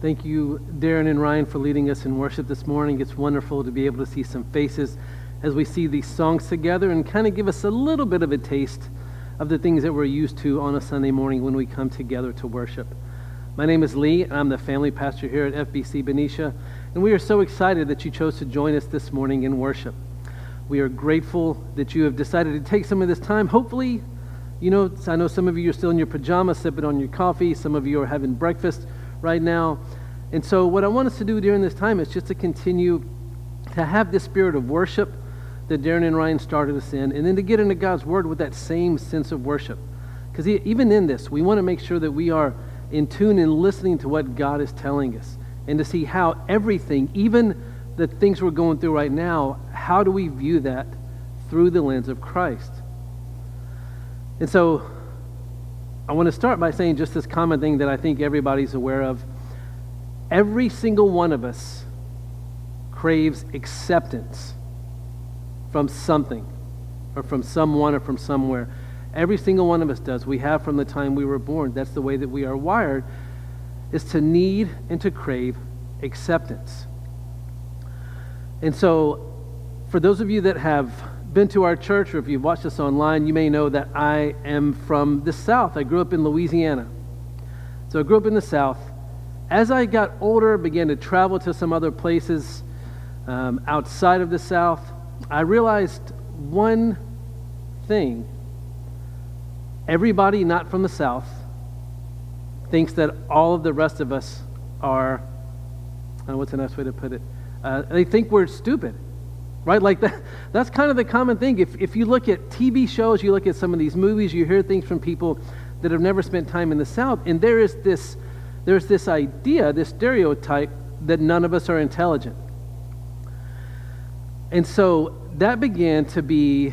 Thank you, Darren and Ryan, for leading us in worship this morning. It's wonderful to be able to see some faces as we see these songs together and kind of give us a little bit of a taste of the things that we're used to on a Sunday morning when we come together to worship. My name is Lee, and I'm the family pastor here at FBC Benicia, and we are so excited that you chose to join us this morning in worship. We are grateful that you have decided to take some of this time. Hopefully, you know, I know some of you are still in your pajamas, sipping on your coffee. Some of you are having breakfast right now. And so, what I want us to do during this time is just to continue to have this spirit of worship that Darren and Ryan started us in, and then to get into God's Word with that same sense of worship. Because even in this, we want to make sure that we are in tune and listening to what God is telling us, and to see how everything, even the things we're going through right now, how do we view that through the lens of Christ? And so, I want to start by saying just this common thing that I think everybody's aware of. Every single one of us craves acceptance from something or from someone or from somewhere. Every single one of us does. We have from the time we were born. That's the way that we are wired, is to need and to crave acceptance. And so, for those of you that have been to our church or if you've watched us online, you may know that I am from the South. I grew up in Louisiana. So I grew up in the South. As I got older, began to travel to some other places um, outside of the South, I realized one thing. Everybody not from the South thinks that all of the rest of us are, know what's the nice way to put it, uh, they think we're stupid right? Like that, that's kind of the common thing. If, if you look at TV shows, you look at some of these movies, you hear things from people that have never spent time in the South, and there is this, there's this idea, this stereotype that none of us are intelligent. And so that began to be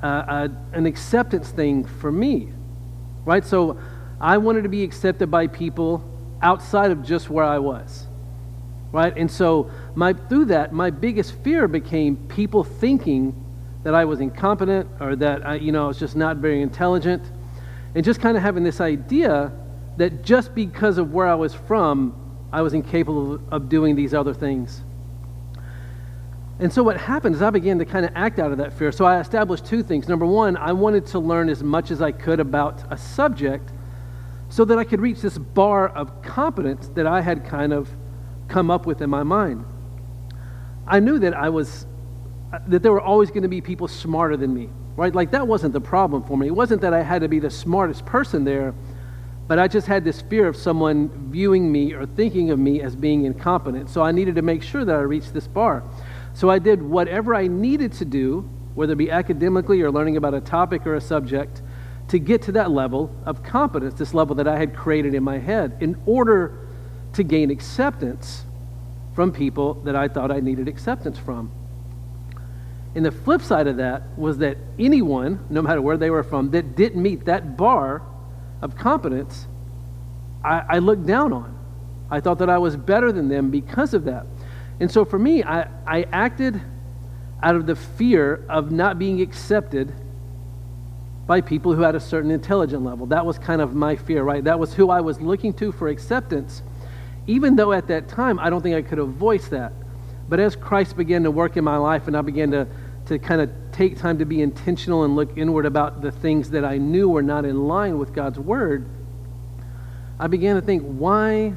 uh, a, an acceptance thing for me, right? So I wanted to be accepted by people outside of just where I was right? And so my, through that, my biggest fear became people thinking that I was incompetent or that I, you know, I was just not very intelligent, and just kind of having this idea that just because of where I was from, I was incapable of, of doing these other things. And so what happened is I began to kind of act out of that fear. So I established two things. Number one, I wanted to learn as much as I could about a subject so that I could reach this bar of competence that I had kind of come up with in my mind. I knew that I was that there were always going to be people smarter than me, right? Like that wasn't the problem for me. It wasn't that I had to be the smartest person there, but I just had this fear of someone viewing me or thinking of me as being incompetent. So I needed to make sure that I reached this bar. So I did whatever I needed to do, whether it be academically or learning about a topic or a subject, to get to that level of competence, this level that I had created in my head, in order to gain acceptance from people that I thought I needed acceptance from. And the flip side of that was that anyone, no matter where they were from, that didn't meet that bar of competence, I, I looked down on. I thought that I was better than them because of that. And so for me, I, I acted out of the fear of not being accepted by people who had a certain intelligent level. That was kind of my fear, right? That was who I was looking to for acceptance even though at that time I don't think I could have voiced that. But as Christ began to work in my life and I began to, to kind of take time to be intentional and look inward about the things that I knew were not in line with God's word, I began to think, why,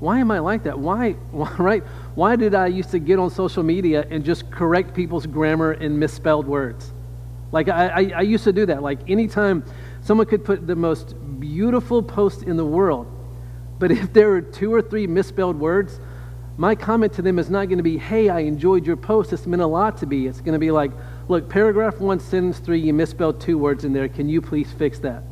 why am I like that? Why, why, right? Why did I used to get on social media and just correct people's grammar and misspelled words? Like I, I, I used to do that. Like anytime someone could put the most beautiful post in the world, but if there are two or three misspelled words, my comment to them is not going to be, hey, I enjoyed your post. This meant a lot to me. It's going to be like, look, paragraph one, sentence three, you misspelled two words in there. Can you please fix that?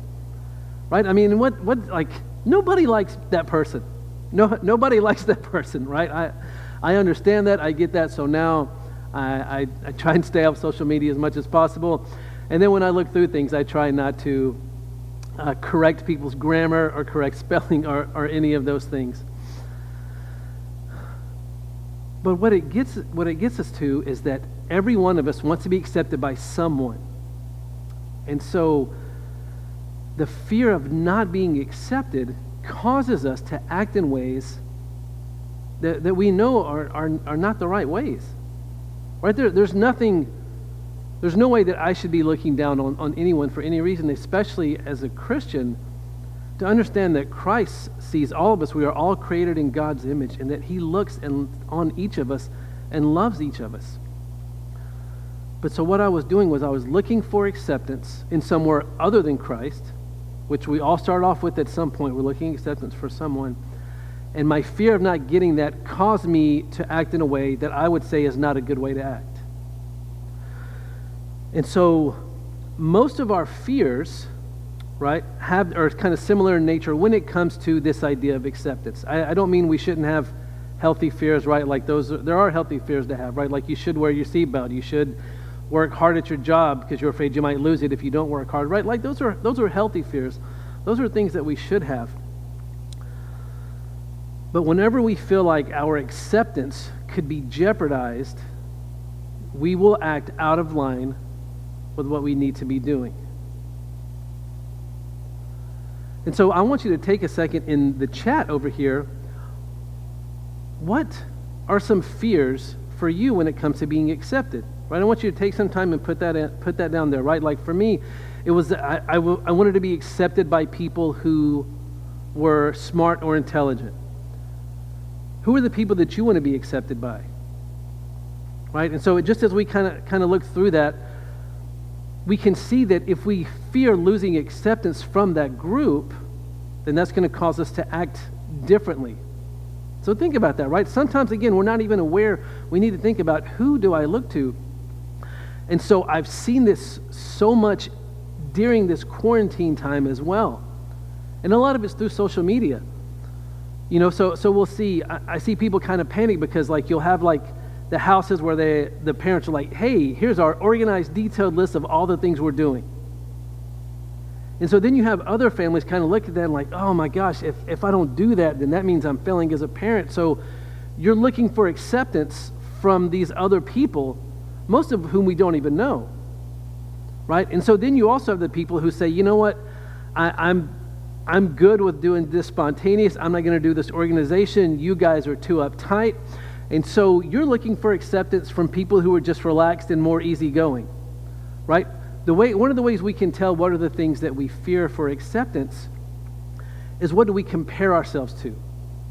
Right? I mean, what, what, like, nobody likes that person. No, nobody likes that person, right? I, I understand that. I get that. So now I, I, I try and stay off social media as much as possible. And then when I look through things, I try not to uh, correct people's grammar or correct spelling or, or any of those things. But what it, gets, what it gets us to is that every one of us wants to be accepted by someone. And so the fear of not being accepted causes us to act in ways that, that we know are, are, are not the right ways. Right there, there's nothing, there's no way that I should be looking down on, on anyone for any reason, especially as a Christian, to understand that Christ sees all of us. We are all created in God's image, and that He looks and, on each of us and loves each of us. But so what I was doing was I was looking for acceptance in somewhere other than Christ, which we all start off with at some point. We're looking acceptance for someone. And my fear of not getting that caused me to act in a way that I would say is not a good way to act. And so most of our fears, right, have are kind of similar in nature when it comes to this idea of acceptance. I, I don't mean we shouldn't have healthy fears, right? Like those, there are healthy fears to have, right? Like you should wear your seatbelt. You should work hard at your job because you're afraid you might lose it if you don't work hard, right? Like those are those are healthy fears. Those are things that we should have. But whenever we feel like our acceptance could be jeopardized, we will act out of line with what we need to be doing. And so I want you to take a second in the chat over here. What are some fears for you when it comes to being accepted? Right? I want you to take some time and put that, in, put that down there, right? Like for me, it was, I, I, w- I wanted to be accepted by people who were smart or intelligent. Who are the people that you want to be accepted by? Right? And so it, just as we kind of kind of look through that, we can see that if we fear losing acceptance from that group, then that's going to cause us to act differently. So think about that, right? Sometimes again, we're not even aware. We need to think about who do I look to and so I've seen this so much during this quarantine time as well. And a lot of it's through social media. You know, so, so we'll see, I, I see people kind of panic because like you'll have like the houses where they, the parents are like, hey, here's our organized, detailed list of all the things we're doing. And so then you have other families kind of look at that and like, oh my gosh, if, if I don't do that, then that means I'm failing as a parent. So you're looking for acceptance from these other people most of whom we don't even know. Right? And so then you also have the people who say, you know what, I, I'm I'm good with doing this spontaneous. I'm not going to do this organization. You guys are too uptight. And so you're looking for acceptance from people who are just relaxed and more easygoing. Right? The way one of the ways we can tell what are the things that we fear for acceptance is what do we compare ourselves to?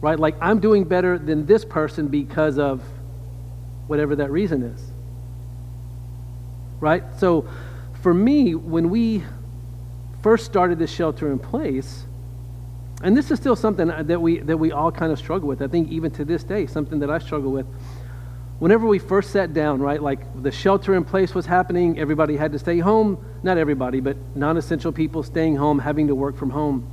Right? Like I'm doing better than this person because of whatever that reason is right? So for me, when we first started this shelter in place, and this is still something that we, that we all kind of struggle with. I think even to this day, something that I struggle with. Whenever we first sat down, right, like the shelter in place was happening, everybody had to stay home. Not everybody, but non essential people staying home, having to work from home.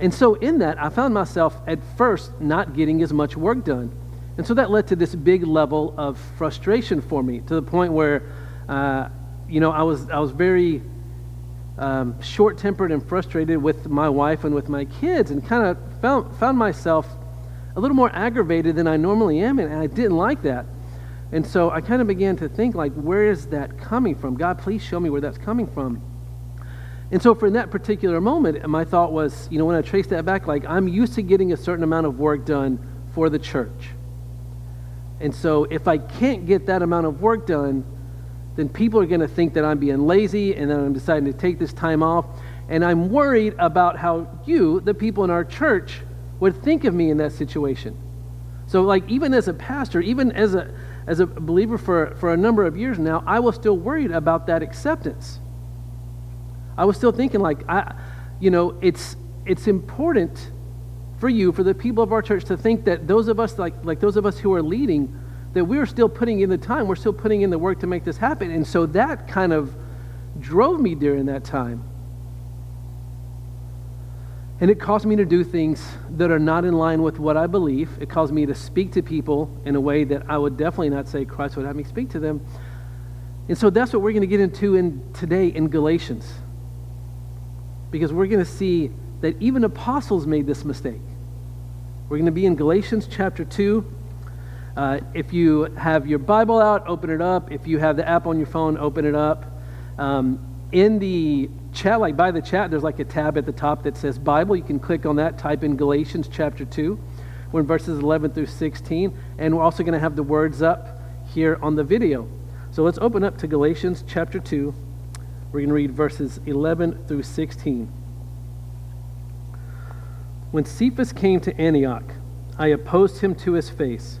And so, in that, I found myself at first not getting as much work done. And so that led to this big level of frustration for me to the point where uh, you know, I was, I was very um, short tempered and frustrated with my wife and with my kids, and kind of found, found myself a little more aggravated than I normally am, and I didn't like that. And so I kind of began to think, like, where is that coming from? God, please show me where that's coming from. And so, for that particular moment, my thought was, you know, when I traced that back, like, I'm used to getting a certain amount of work done for the church. And so, if I can't get that amount of work done, then people are going to think that I'm being lazy and that I'm deciding to take this time off. And I'm worried about how you, the people in our church, would think of me in that situation. So, like, even as a pastor, even as a, as a believer for, for a number of years now, I was still worried about that acceptance. I was still thinking, like, I, you know, it's, it's important for you, for the people of our church, to think that those of us, like, like those of us who are leading, that we're still putting in the time, we're still putting in the work to make this happen. And so that kind of drove me during that time. And it caused me to do things that are not in line with what I believe. It caused me to speak to people in a way that I would definitely not say Christ would have me speak to them. And so that's what we're going to get into in today in Galatians. Because we're going to see that even apostles made this mistake. We're going to be in Galatians chapter 2 uh, if you have your Bible out, open it up. If you have the app on your phone, open it up. Um, in the chat, like by the chat, there's like a tab at the top that says Bible. You can click on that, type in Galatians chapter 2. We're in verses 11 through 16, and we're also going to have the words up here on the video. So let's open up to Galatians chapter 2. We're going to read verses 11 through 16. When Cephas came to Antioch, I opposed him to his face,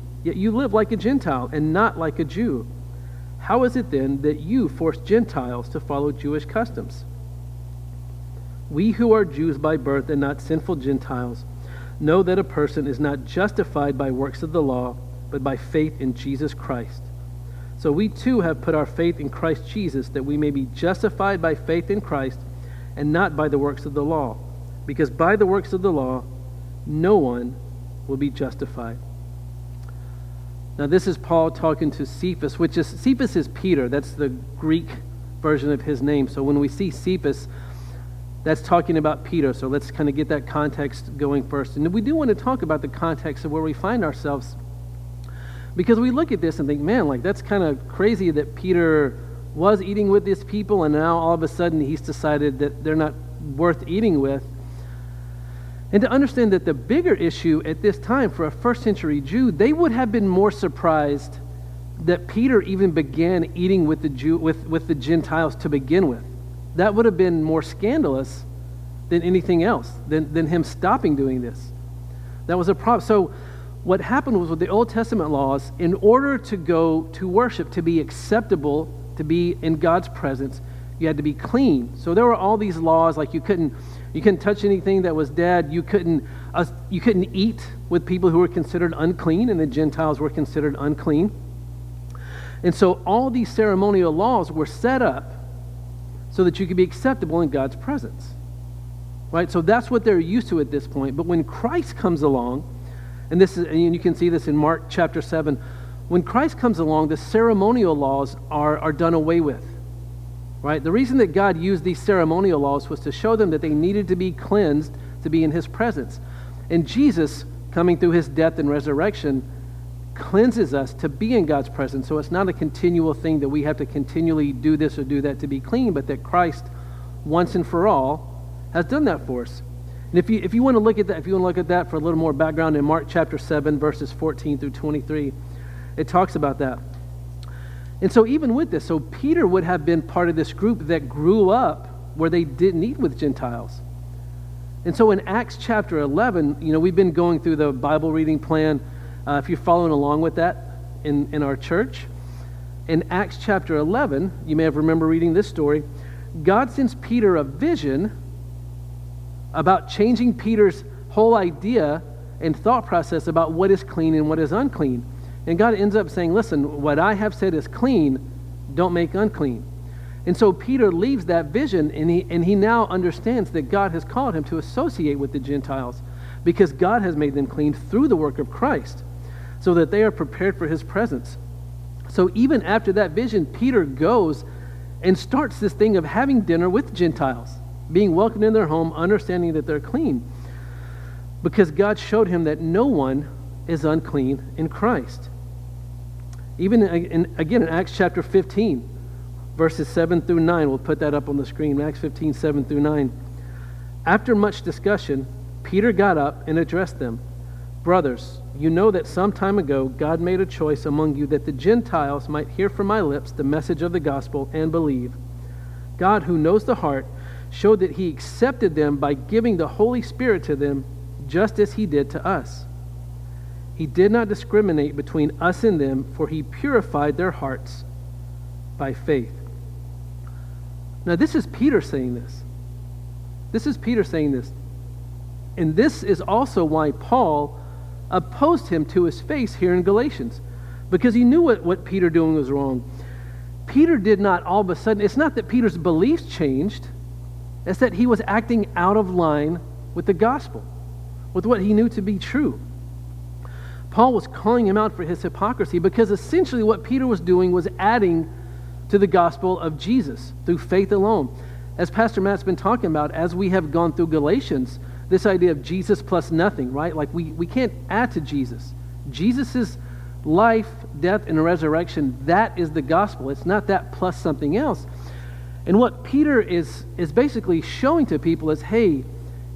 yet you live like a Gentile and not like a Jew. How is it then that you force Gentiles to follow Jewish customs? We who are Jews by birth and not sinful Gentiles know that a person is not justified by works of the law, but by faith in Jesus Christ. So we too have put our faith in Christ Jesus that we may be justified by faith in Christ and not by the works of the law. Because by the works of the law, no one will be justified. Now, this is Paul talking to Cephas, which is Cephas is Peter. That's the Greek version of his name. So when we see Cephas, that's talking about Peter. So let's kind of get that context going first. And we do want to talk about the context of where we find ourselves because we look at this and think, man, like that's kind of crazy that Peter was eating with these people, and now all of a sudden he's decided that they're not worth eating with. And to understand that the bigger issue at this time for a first century Jew, they would have been more surprised that Peter even began eating with the, Jew, with, with the Gentiles to begin with. That would have been more scandalous than anything else, than, than him stopping doing this. That was a problem. So, what happened was with the Old Testament laws, in order to go to worship, to be acceptable to be in God's presence, you had to be clean. So there were all these laws, like you couldn't, you couldn't touch anything that was dead. You couldn't, uh, you couldn't eat with people who were considered unclean, and the Gentiles were considered unclean. And so all these ceremonial laws were set up so that you could be acceptable in God's presence. Right? So that's what they're used to at this point. But when Christ comes along, and this is, and you can see this in Mark chapter 7, when Christ comes along, the ceremonial laws are, are done away with. Right? The reason that God used these ceremonial laws was to show them that they needed to be cleansed to be in his presence. And Jesus, coming through his death and resurrection, cleanses us to be in God's presence. So it's not a continual thing that we have to continually do this or do that to be clean, but that Christ, once and for all, has done that for us. And if you, if you want to look at that, if you want to look at that for a little more background in Mark chapter 7, verses 14 through 23, it talks about that. And so, even with this, so Peter would have been part of this group that grew up where they didn't eat with Gentiles. And so, in Acts chapter 11, you know, we've been going through the Bible reading plan. Uh, if you're following along with that in, in our church, in Acts chapter 11, you may have remember reading this story. God sends Peter a vision about changing Peter's whole idea and thought process about what is clean and what is unclean. And God ends up saying, Listen, what I have said is clean, don't make unclean. And so Peter leaves that vision and he, and he now understands that God has called him to associate with the Gentiles because God has made them clean through the work of Christ so that they are prepared for his presence. So even after that vision, Peter goes and starts this thing of having dinner with Gentiles, being welcomed in their home, understanding that they're clean. Because God showed him that no one is unclean in Christ. Even in, again in Acts chapter 15, verses 7 through 9, we'll put that up on the screen. Acts 15, 7 through 9. After much discussion, Peter got up and addressed them Brothers, you know that some time ago God made a choice among you that the Gentiles might hear from my lips the message of the gospel and believe. God, who knows the heart, showed that he accepted them by giving the Holy Spirit to them, just as he did to us. He did not discriminate between us and them, for he purified their hearts by faith. Now, this is Peter saying this. This is Peter saying this. And this is also why Paul opposed him to his face here in Galatians, because he knew what, what Peter doing was wrong. Peter did not all of a sudden, it's not that Peter's beliefs changed, It's that he was acting out of line with the gospel, with what he knew to be true. Paul was calling him out for his hypocrisy because essentially what Peter was doing was adding to the gospel of Jesus through faith alone. As Pastor Matt's been talking about, as we have gone through Galatians, this idea of Jesus plus nothing, right? Like we, we can't add to Jesus. Jesus' life, death, and resurrection, that is the gospel. It's not that plus something else. And what Peter is, is basically showing to people is hey,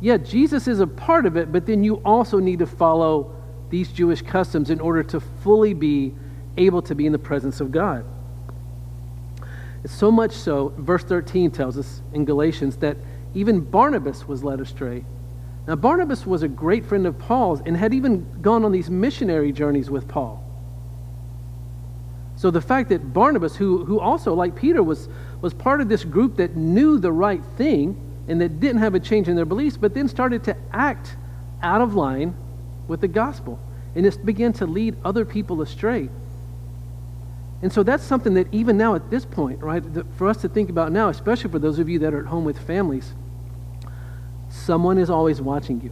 yeah, Jesus is a part of it, but then you also need to follow these Jewish customs in order to fully be able to be in the presence of God. So much so, verse 13 tells us in Galatians that even Barnabas was led astray. Now, Barnabas was a great friend of Paul's and had even gone on these missionary journeys with Paul. So the fact that Barnabas, who, who also, like Peter, was, was part of this group that knew the right thing and that didn't have a change in their beliefs, but then started to act out of line with the gospel. And this began to lead other people astray. And so that's something that even now at this point, right, for us to think about now, especially for those of you that are at home with families, someone is always watching you.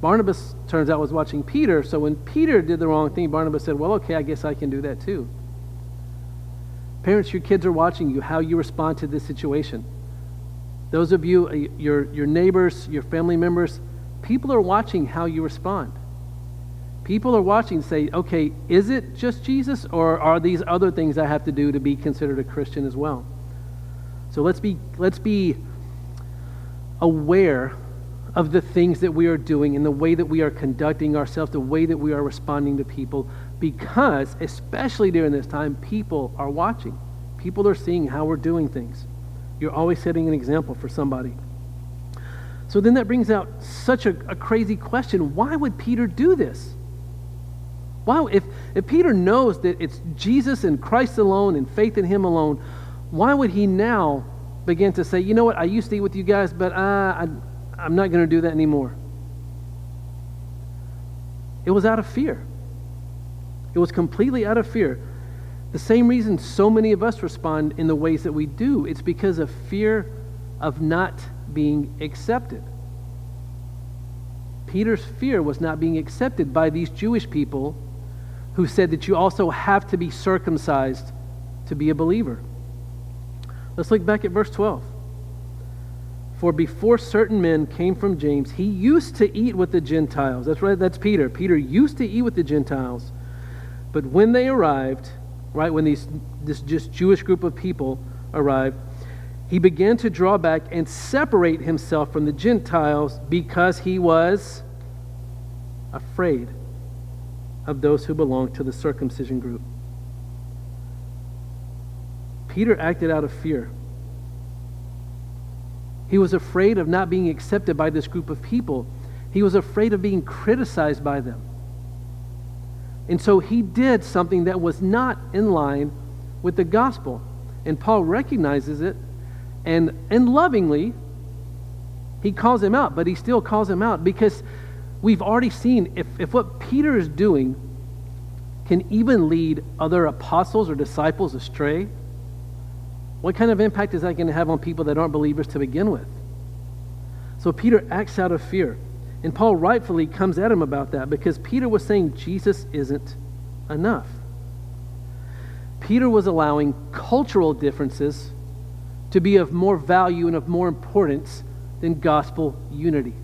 Barnabas, turns out, was watching Peter, so when Peter did the wrong thing, Barnabas said, Well, okay, I guess I can do that too. Parents, your kids are watching you, how you respond to this situation. Those of you, uh, your, your neighbors, your family members, people are watching how you respond. People are watching say, okay, is it just Jesus or are these other things I have to do to be considered a Christian as well? So let's be, let's be aware of the things that we are doing and the way that we are conducting ourselves, the way that we are responding to people, because, especially during this time, people are watching. People are seeing how we're doing things. You're always setting an example for somebody. So then that brings out such a, a crazy question. Why would Peter do this? Why, if, if Peter knows that it's Jesus and Christ alone and faith in him alone, why would he now begin to say, you know what, I used to eat with you guys, but uh, I, I'm not going to do that anymore? It was out of fear. It was completely out of fear. The same reason so many of us respond in the ways that we do, it's because of fear of not being accepted. Peter's fear was not being accepted by these Jewish people who said that you also have to be circumcised to be a believer. Let's look back at verse 12. For before certain men came from James, he used to eat with the Gentiles. That's right, that's Peter. Peter used to eat with the Gentiles. But when they arrived, right, when these, this just Jewish group of people arrived, he began to draw back and separate himself from the Gentiles because he was afraid of those who belonged to the circumcision group. Peter acted out of fear. He was afraid of not being accepted by this group of people. He was afraid of being criticized by them. And so he did something that was not in line with the gospel. And Paul recognizes it and, and lovingly, he calls him out, but he still calls him out because we've already seen if, if what Peter is doing can even lead other apostles or disciples astray, what kind of impact is that going to have on people that aren't believers to begin with? So Peter acts out of fear. And Paul rightfully comes at him about that because Peter was saying Jesus isn't enough. Peter was allowing cultural differences to be of more value and of more importance than gospel unity.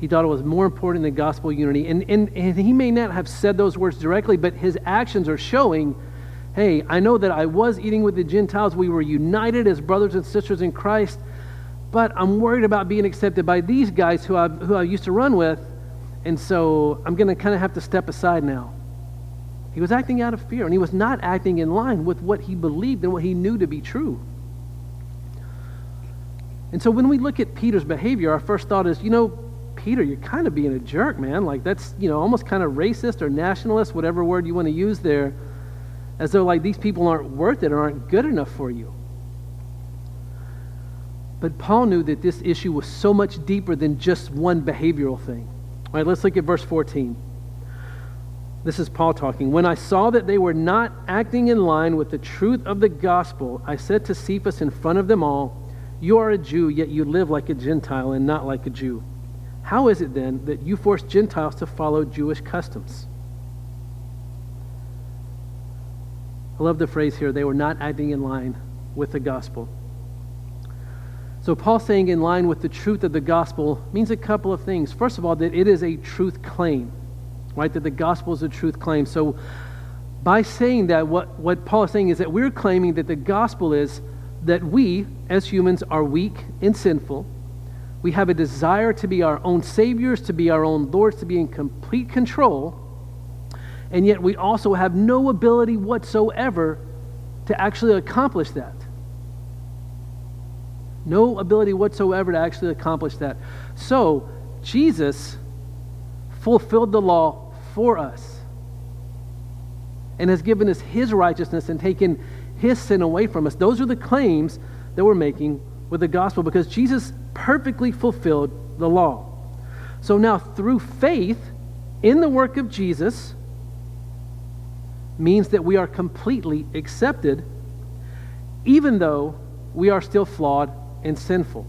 He thought it was more important than gospel unity. And, and, and he may not have said those words directly, but his actions are showing hey, I know that I was eating with the Gentiles. We were united as brothers and sisters in Christ, but I'm worried about being accepted by these guys who I, who I used to run with. And so I'm going to kind of have to step aside now. He was acting out of fear, and he was not acting in line with what he believed and what he knew to be true. And so when we look at Peter's behavior, our first thought is, you know, Peter, you're kind of being a jerk, man. Like that's, you know, almost kind of racist or nationalist, whatever word you want to use there, as though like these people aren't worth it or aren't good enough for you. But Paul knew that this issue was so much deeper than just one behavioral thing. All right, let's look at verse 14. This is Paul talking. When I saw that they were not acting in line with the truth of the gospel, I said to Cephas in front of them all, You are a Jew, yet you live like a Gentile and not like a Jew. How is it then that you force Gentiles to follow Jewish customs? I love the phrase here they were not acting in line with the gospel. So, Paul saying in line with the truth of the gospel means a couple of things. First of all, that it is a truth claim right? That the gospel is a truth claim. So by saying that, what, what Paul is saying is that we're claiming that the gospel is that we, as humans, are weak and sinful. We have a desire to be our own saviors, to be our own lords, to be in complete control. And yet we also have no ability whatsoever to actually accomplish that. No ability whatsoever to actually accomplish that. So, Jesus fulfilled the law for us and has given us his righteousness and taken his sin away from us. Those are the claims that we're making with the gospel because Jesus perfectly fulfilled the law. So now, through faith in the work of Jesus, means that we are completely accepted, even though we are still flawed and sinful.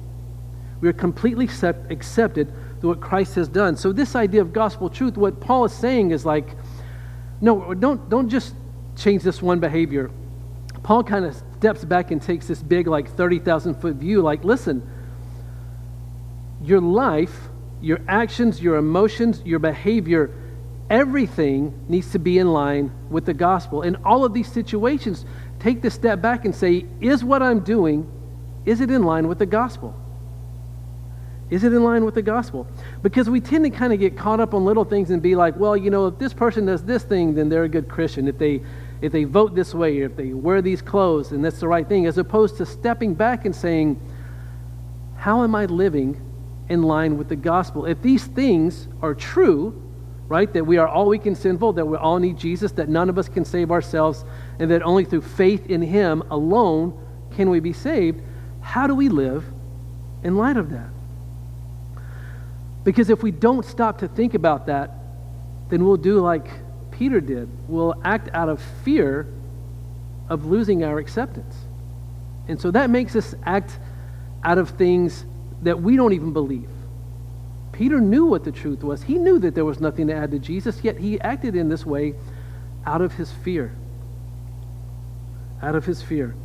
We are completely accepted what Christ has done. So this idea of gospel truth, what Paul is saying is like, no, don't, don't just change this one behavior. Paul kind of steps back and takes this big, like 30,000 foot view. Like, listen, your life, your actions, your emotions, your behavior, everything needs to be in line with the gospel. In all of these situations, take the step back and say, is what I'm doing, is it in line with the gospel? Is it in line with the gospel? Because we tend to kind of get caught up on little things and be like, well, you know, if this person does this thing, then they're a good Christian. If they if they vote this way, or if they wear these clothes, and that's the right thing, as opposed to stepping back and saying, how am I living in line with the gospel? If these things are true, right, that we are all weak and sinful, that we all need Jesus, that none of us can save ourselves, and that only through faith in Him alone can we be saved, how do we live in light of that? Because if we don't stop to think about that, then we'll do like Peter did. We'll act out of fear of losing our acceptance. And so that makes us act out of things that we don't even believe. Peter knew what the truth was. He knew that there was nothing to add to Jesus, yet he acted in this way out of his fear. Out of his fear.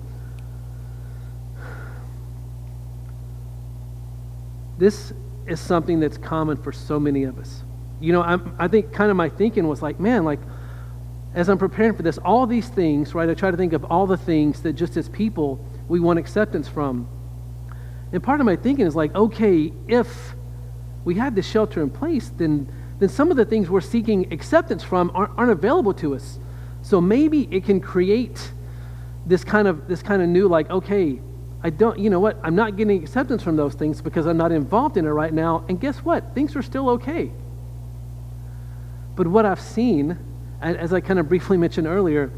This is something that's common for so many of us. You know, I'm, I think kind of my thinking was like, man, like, as I'm preparing for this, all these things, right? I try to think of all the things that just as people we want acceptance from. And part of my thinking is like, okay, if we had this shelter in place, then then some of the things we're seeking acceptance from aren't, aren't available to us. So maybe it can create this kind of this kind of new like, okay, I don't, you know what? I'm not getting acceptance from those things because I'm not involved in it right now. And guess what? Things are still okay. But what I've seen, as I kind of briefly mentioned earlier,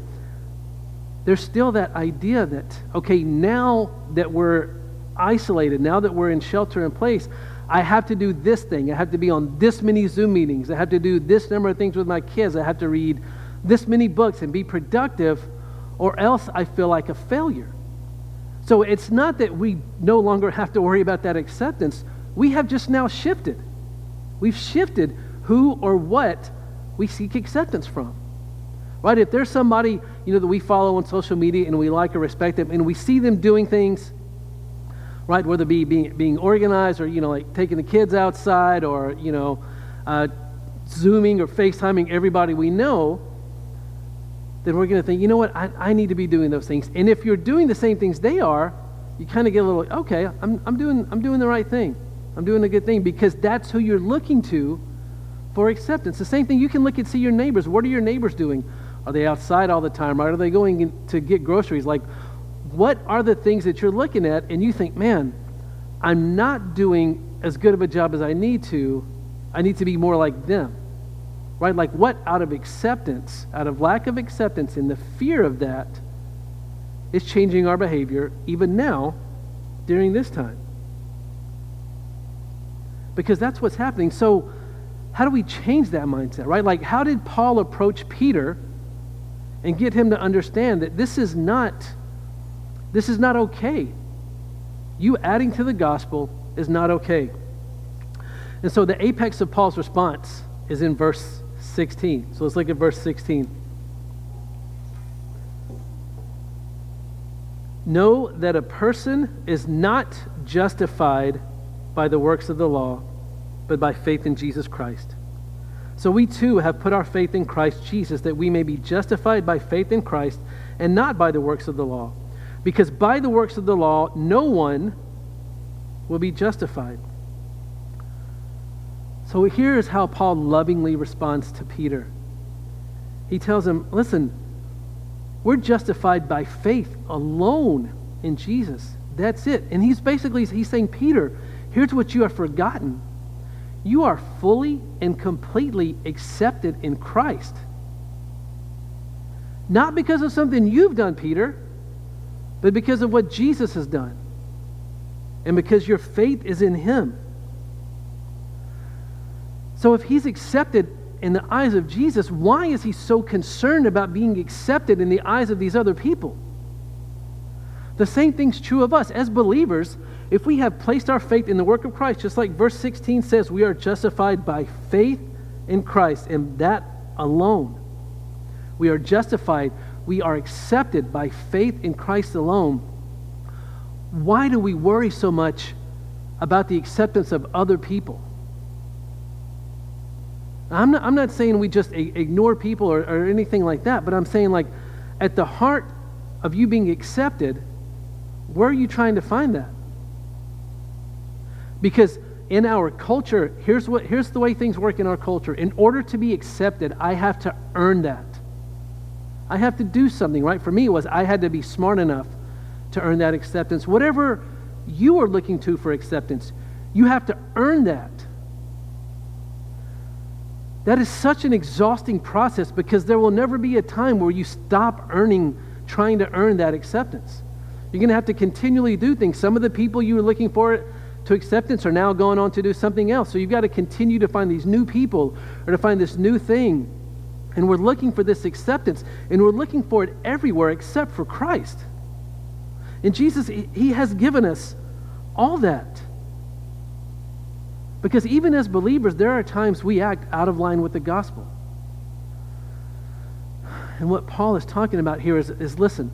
there's still that idea that, okay, now that we're isolated, now that we're in shelter in place, I have to do this thing. I have to be on this many Zoom meetings. I have to do this number of things with my kids. I have to read this many books and be productive, or else I feel like a failure. So it's not that we no longer have to worry about that acceptance. We have just now shifted. We've shifted who or what we seek acceptance from. Right? If there's somebody, you know, that we follow on social media and we like or respect them and we see them doing things, right, whether it be being, being organized or, you know, like taking the kids outside or, you know, uh, Zooming or FaceTiming everybody we know, then we're going to think, you know what, I, I need to be doing those things. And if you're doing the same things they are, you kind of get a little, okay, I'm, I'm, doing, I'm doing the right thing. I'm doing a good thing because that's who you're looking to for acceptance. The same thing, you can look and see your neighbors. What are your neighbors doing? Are they outside all the time? Are they going to get groceries? Like, what are the things that you're looking at and you think, man, I'm not doing as good of a job as I need to. I need to be more like them. Right? Like, what out of acceptance, out of lack of acceptance, and the fear of that is changing our behavior even now during this time? Because that's what's happening. So, how do we change that mindset, right? Like, how did Paul approach Peter and get him to understand that this is not, this is not okay? You adding to the gospel is not okay. And so the apex of Paul's response is in verse 16. So let's look at verse 16. Know that a person is not justified by the works of the law, but by faith in Jesus Christ. So we too have put our faith in Christ Jesus that we may be justified by faith in Christ and not by the works of the law. Because by the works of the law, no one will be justified. So here's how Paul lovingly responds to Peter. He tells him, Listen, we're justified by faith alone in Jesus. That's it. And he's basically he's saying, Peter, here's what you have forgotten. You are fully and completely accepted in Christ. Not because of something you've done, Peter, but because of what Jesus has done. And because your faith is in him. So if he's accepted in the eyes of Jesus, why is he so concerned about being accepted in the eyes of these other people? The same thing's true of us. As believers, if we have placed our faith in the work of Christ, just like verse 16 says, we are justified by faith in Christ and that alone. We are justified, we are accepted by faith in Christ alone. Why do we worry so much about the acceptance of other people? I'm not, I'm not saying we just ignore people or, or anything like that, but I'm saying, like, at the heart of you being accepted, where are you trying to find that? Because in our culture, here's, what, here's the way things work in our culture. In order to be accepted, I have to earn that. I have to do something, right? For me, was I had to be smart enough to earn that acceptance. Whatever you are looking to for acceptance, you have to earn that. That is such an exhausting process because there will never be a time where you stop earning, trying to earn that acceptance. You're going to have to continually do things. Some of the people you were looking for to acceptance are now going on to do something else. So you've got to continue to find these new people or to find this new thing. And we're looking for this acceptance, and we're looking for it everywhere except for Christ. And Jesus, He has given us all that. Because even as believers, there are times we act out of line with the gospel. And what Paul is talking about here is, is listen,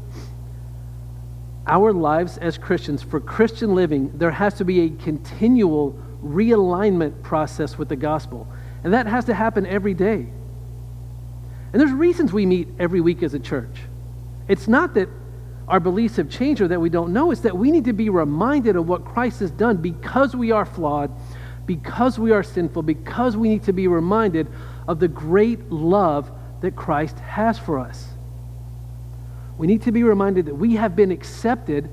our lives as Christians, for Christian living, there has to be a continual realignment process with the gospel. And that has to happen every day. And there's reasons we meet every week as a church. It's not that our beliefs have changed or that we don't know, it's that we need to be reminded of what Christ has done because we are flawed because we are sinful, because we need to be reminded of the great love that Christ has for us. We need to be reminded that we have been accepted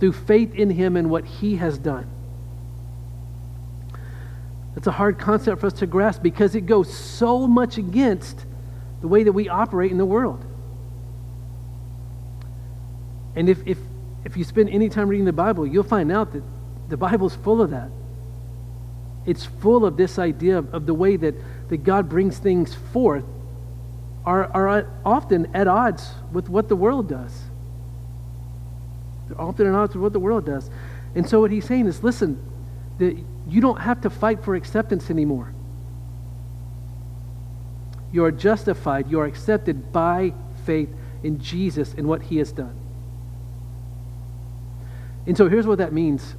through faith in Him and what He has done. That's a hard concept for us to grasp because it goes so much against the way that we operate in the world. And if, if, if you spend any time reading the Bible, you'll find out that the Bible's full of that it's full of this idea of, of the way that, that God brings things forth are, are often at odds with what the world does. They're often at odds with what the world does. And so what he's saying is, listen, that you don't have to fight for acceptance anymore. You are justified, you are accepted by faith in Jesus and what he has done. And so here's what that means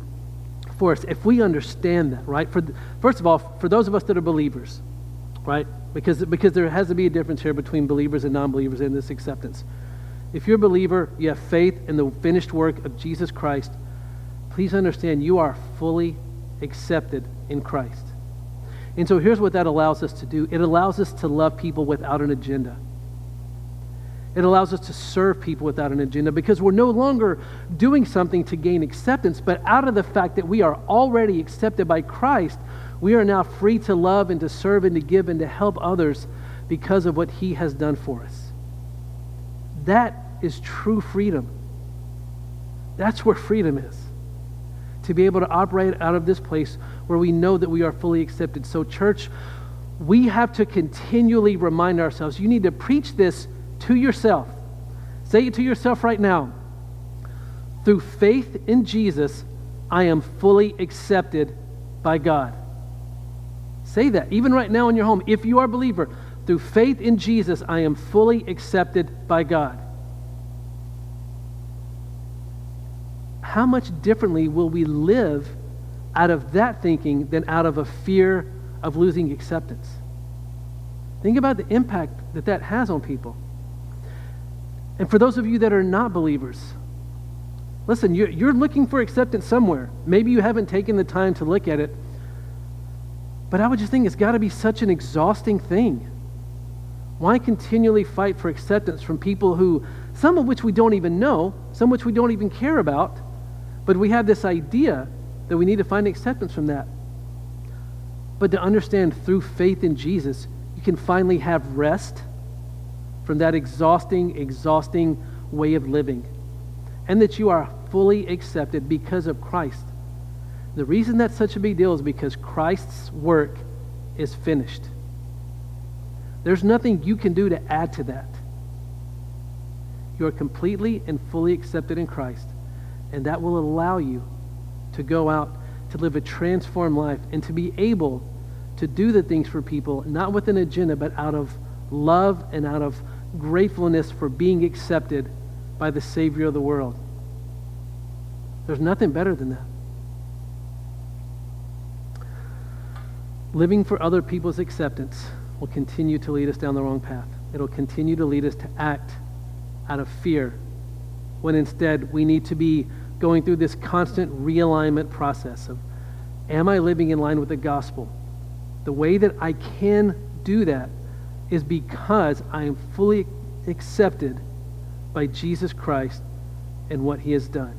for us if we understand that, right? For, first of all, for those of us that are believers, right? Because, because there has to be a difference here between believers and non believers in this acceptance. If you're a believer, you have faith in the finished work of Jesus Christ, please understand you are fully accepted in Christ. And so here's what that allows us to do it allows us to love people without an agenda. It allows us to serve people without an agenda because we're no longer doing something to gain acceptance, but out of the fact that we are already accepted by Christ, we are now free to love and to serve and to give and to help others because of what He has done for us. That is true freedom. That's where freedom is. To be able to operate out of this place where we know that we are fully accepted. So, church, we have to continually remind ourselves. You need to preach this to yourself. Say it to yourself right now. Through faith in Jesus, I am fully accepted by God. Say that, even right now in your home. If you are a believer, through faith in Jesus, I am fully accepted by God. How much differently will we live out of that thinking than out of a fear of losing acceptance? Think about the impact that that has on people. And for those of you that are not believers, listen, you're, you're looking for acceptance somewhere. Maybe you haven't taken the time to look at it. But I would just think it's got to be such an exhausting thing. Why continually fight for acceptance from people who, some of which we don't even know, some which we don't even care about, but we have this idea that we need to find acceptance from that. But to understand through faith in Jesus, you can finally have rest from that exhausting, exhausting way of living. And that you are fully accepted because of Christ. The reason that's such a big deal is because Christ's work is finished. There's nothing you can do to add to that. You are completely and fully accepted in Christ, and that will allow you to go out to live a transformed life and to be able to do the things for people, not with an agenda, but out of love and out of gratefulness for being accepted by the Savior of the world. There's nothing better than that. Living for other people's acceptance will continue to lead us down the wrong path. It'll continue to lead us to act out of fear when instead we need to be going through this constant realignment process of am I living in line with the gospel? The way that I can do that is because I am fully accepted by Jesus Christ and what he has done.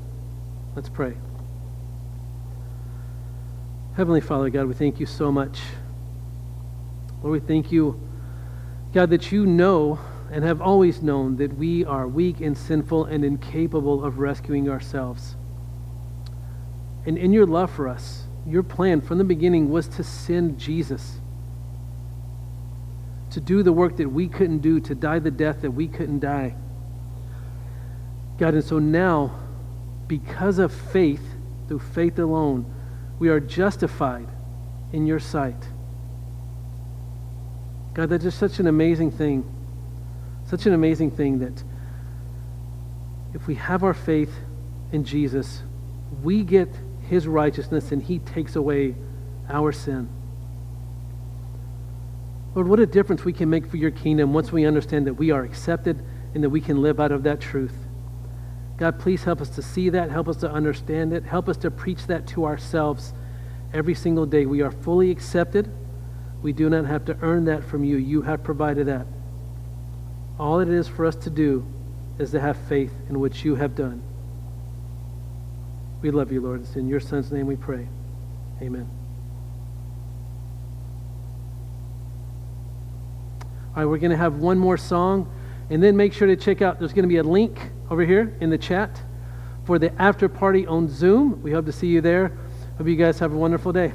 Let's pray. Heavenly Father, God, we thank you so much. Lord, we thank you God, that you know and have always known that we are weak and sinful and incapable of rescuing ourselves. And in your love for us, your plan from the beginning was to send Jesus, to do the work that we couldn't do, to die the death that we couldn't die. God, and so now, because of faith, through faith alone, we are justified in your sight. God, that's just such an amazing thing. Such an amazing thing that if we have our faith in Jesus, we get his righteousness and he takes away our sin. Lord, what a difference we can make for your kingdom once we understand that we are accepted and that we can live out of that truth. God, please help us to see that, help us to understand it, help us to preach that to ourselves every single day. We are fully accepted. We do not have to earn that from you. You have provided that. All it is for us to do is to have faith in what you have done. We love you, Lord. It's in your Son's name we pray. Amen. All right, we're going to have one more song, and then make sure to check out, there's going to be a link over here in the chat for the after party on Zoom. We hope to see you there. Hope you guys have a wonderful day.